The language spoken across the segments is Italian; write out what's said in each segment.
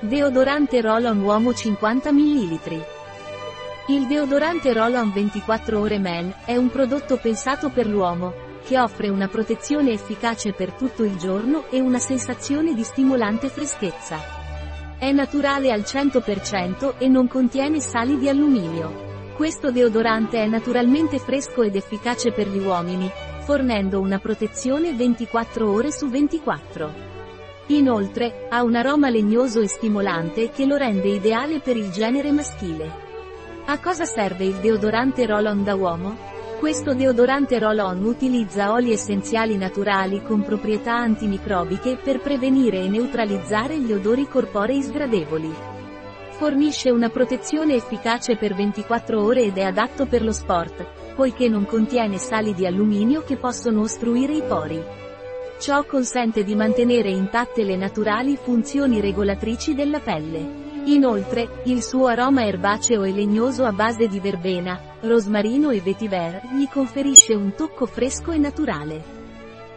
Deodorante Roll-On Uomo 50 ml. Il deodorante Roll-On 24 ore Men è un prodotto pensato per l'uomo, che offre una protezione efficace per tutto il giorno e una sensazione di stimolante freschezza. È naturale al 100% e non contiene sali di alluminio. Questo deodorante è naturalmente fresco ed efficace per gli uomini, fornendo una protezione 24 ore su 24. Inoltre, ha un aroma legnoso e stimolante che lo rende ideale per il genere maschile. A cosa serve il deodorante roll-on da uomo? Questo deodorante roll-on utilizza oli essenziali naturali con proprietà antimicrobiche per prevenire e neutralizzare gli odori corporei sgradevoli. Fornisce una protezione efficace per 24 ore ed è adatto per lo sport, poiché non contiene sali di alluminio che possono ostruire i pori. Ciò consente di mantenere intatte le naturali funzioni regolatrici della pelle. Inoltre, il suo aroma erbaceo e legnoso a base di verbena, rosmarino e vetiver gli conferisce un tocco fresco e naturale.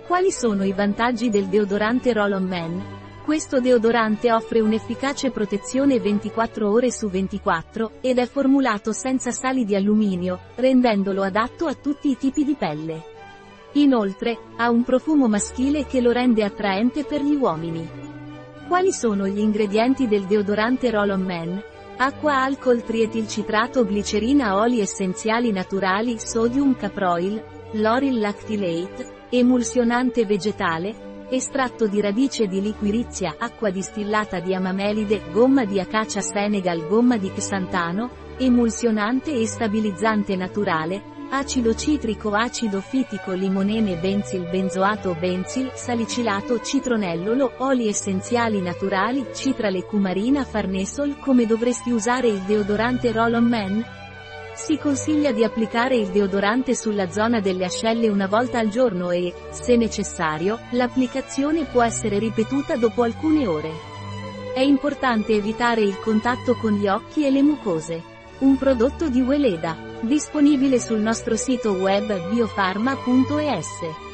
Quali sono i vantaggi del deodorante Roll-On Man? Questo deodorante offre un'efficace protezione 24 ore su 24, ed è formulato senza sali di alluminio, rendendolo adatto a tutti i tipi di pelle. Inoltre, ha un profumo maschile che lo rende attraente per gli uomini. Quali sono gli ingredienti del deodorante Roll-On Man? Acqua alcol trietilcitrato glicerina oli essenziali naturali sodium caproil, lauryl lactylate, emulsionante vegetale, estratto di radice di liquirizia acqua distillata di amamelide gomma di acacia senegal gomma di xantano, emulsionante e stabilizzante naturale, acido citrico acido fitico limonene benzil benzoato benzil salicilato citronellolo oli essenziali naturali citrale cumarina farnesol come dovresti usare il deodorante Roll-On Man? Si consiglia di applicare il deodorante sulla zona delle ascelle una volta al giorno e, se necessario, l'applicazione può essere ripetuta dopo alcune ore. È importante evitare il contatto con gli occhi e le mucose. Un prodotto di Weleda, disponibile sul nostro sito web biofarma.es.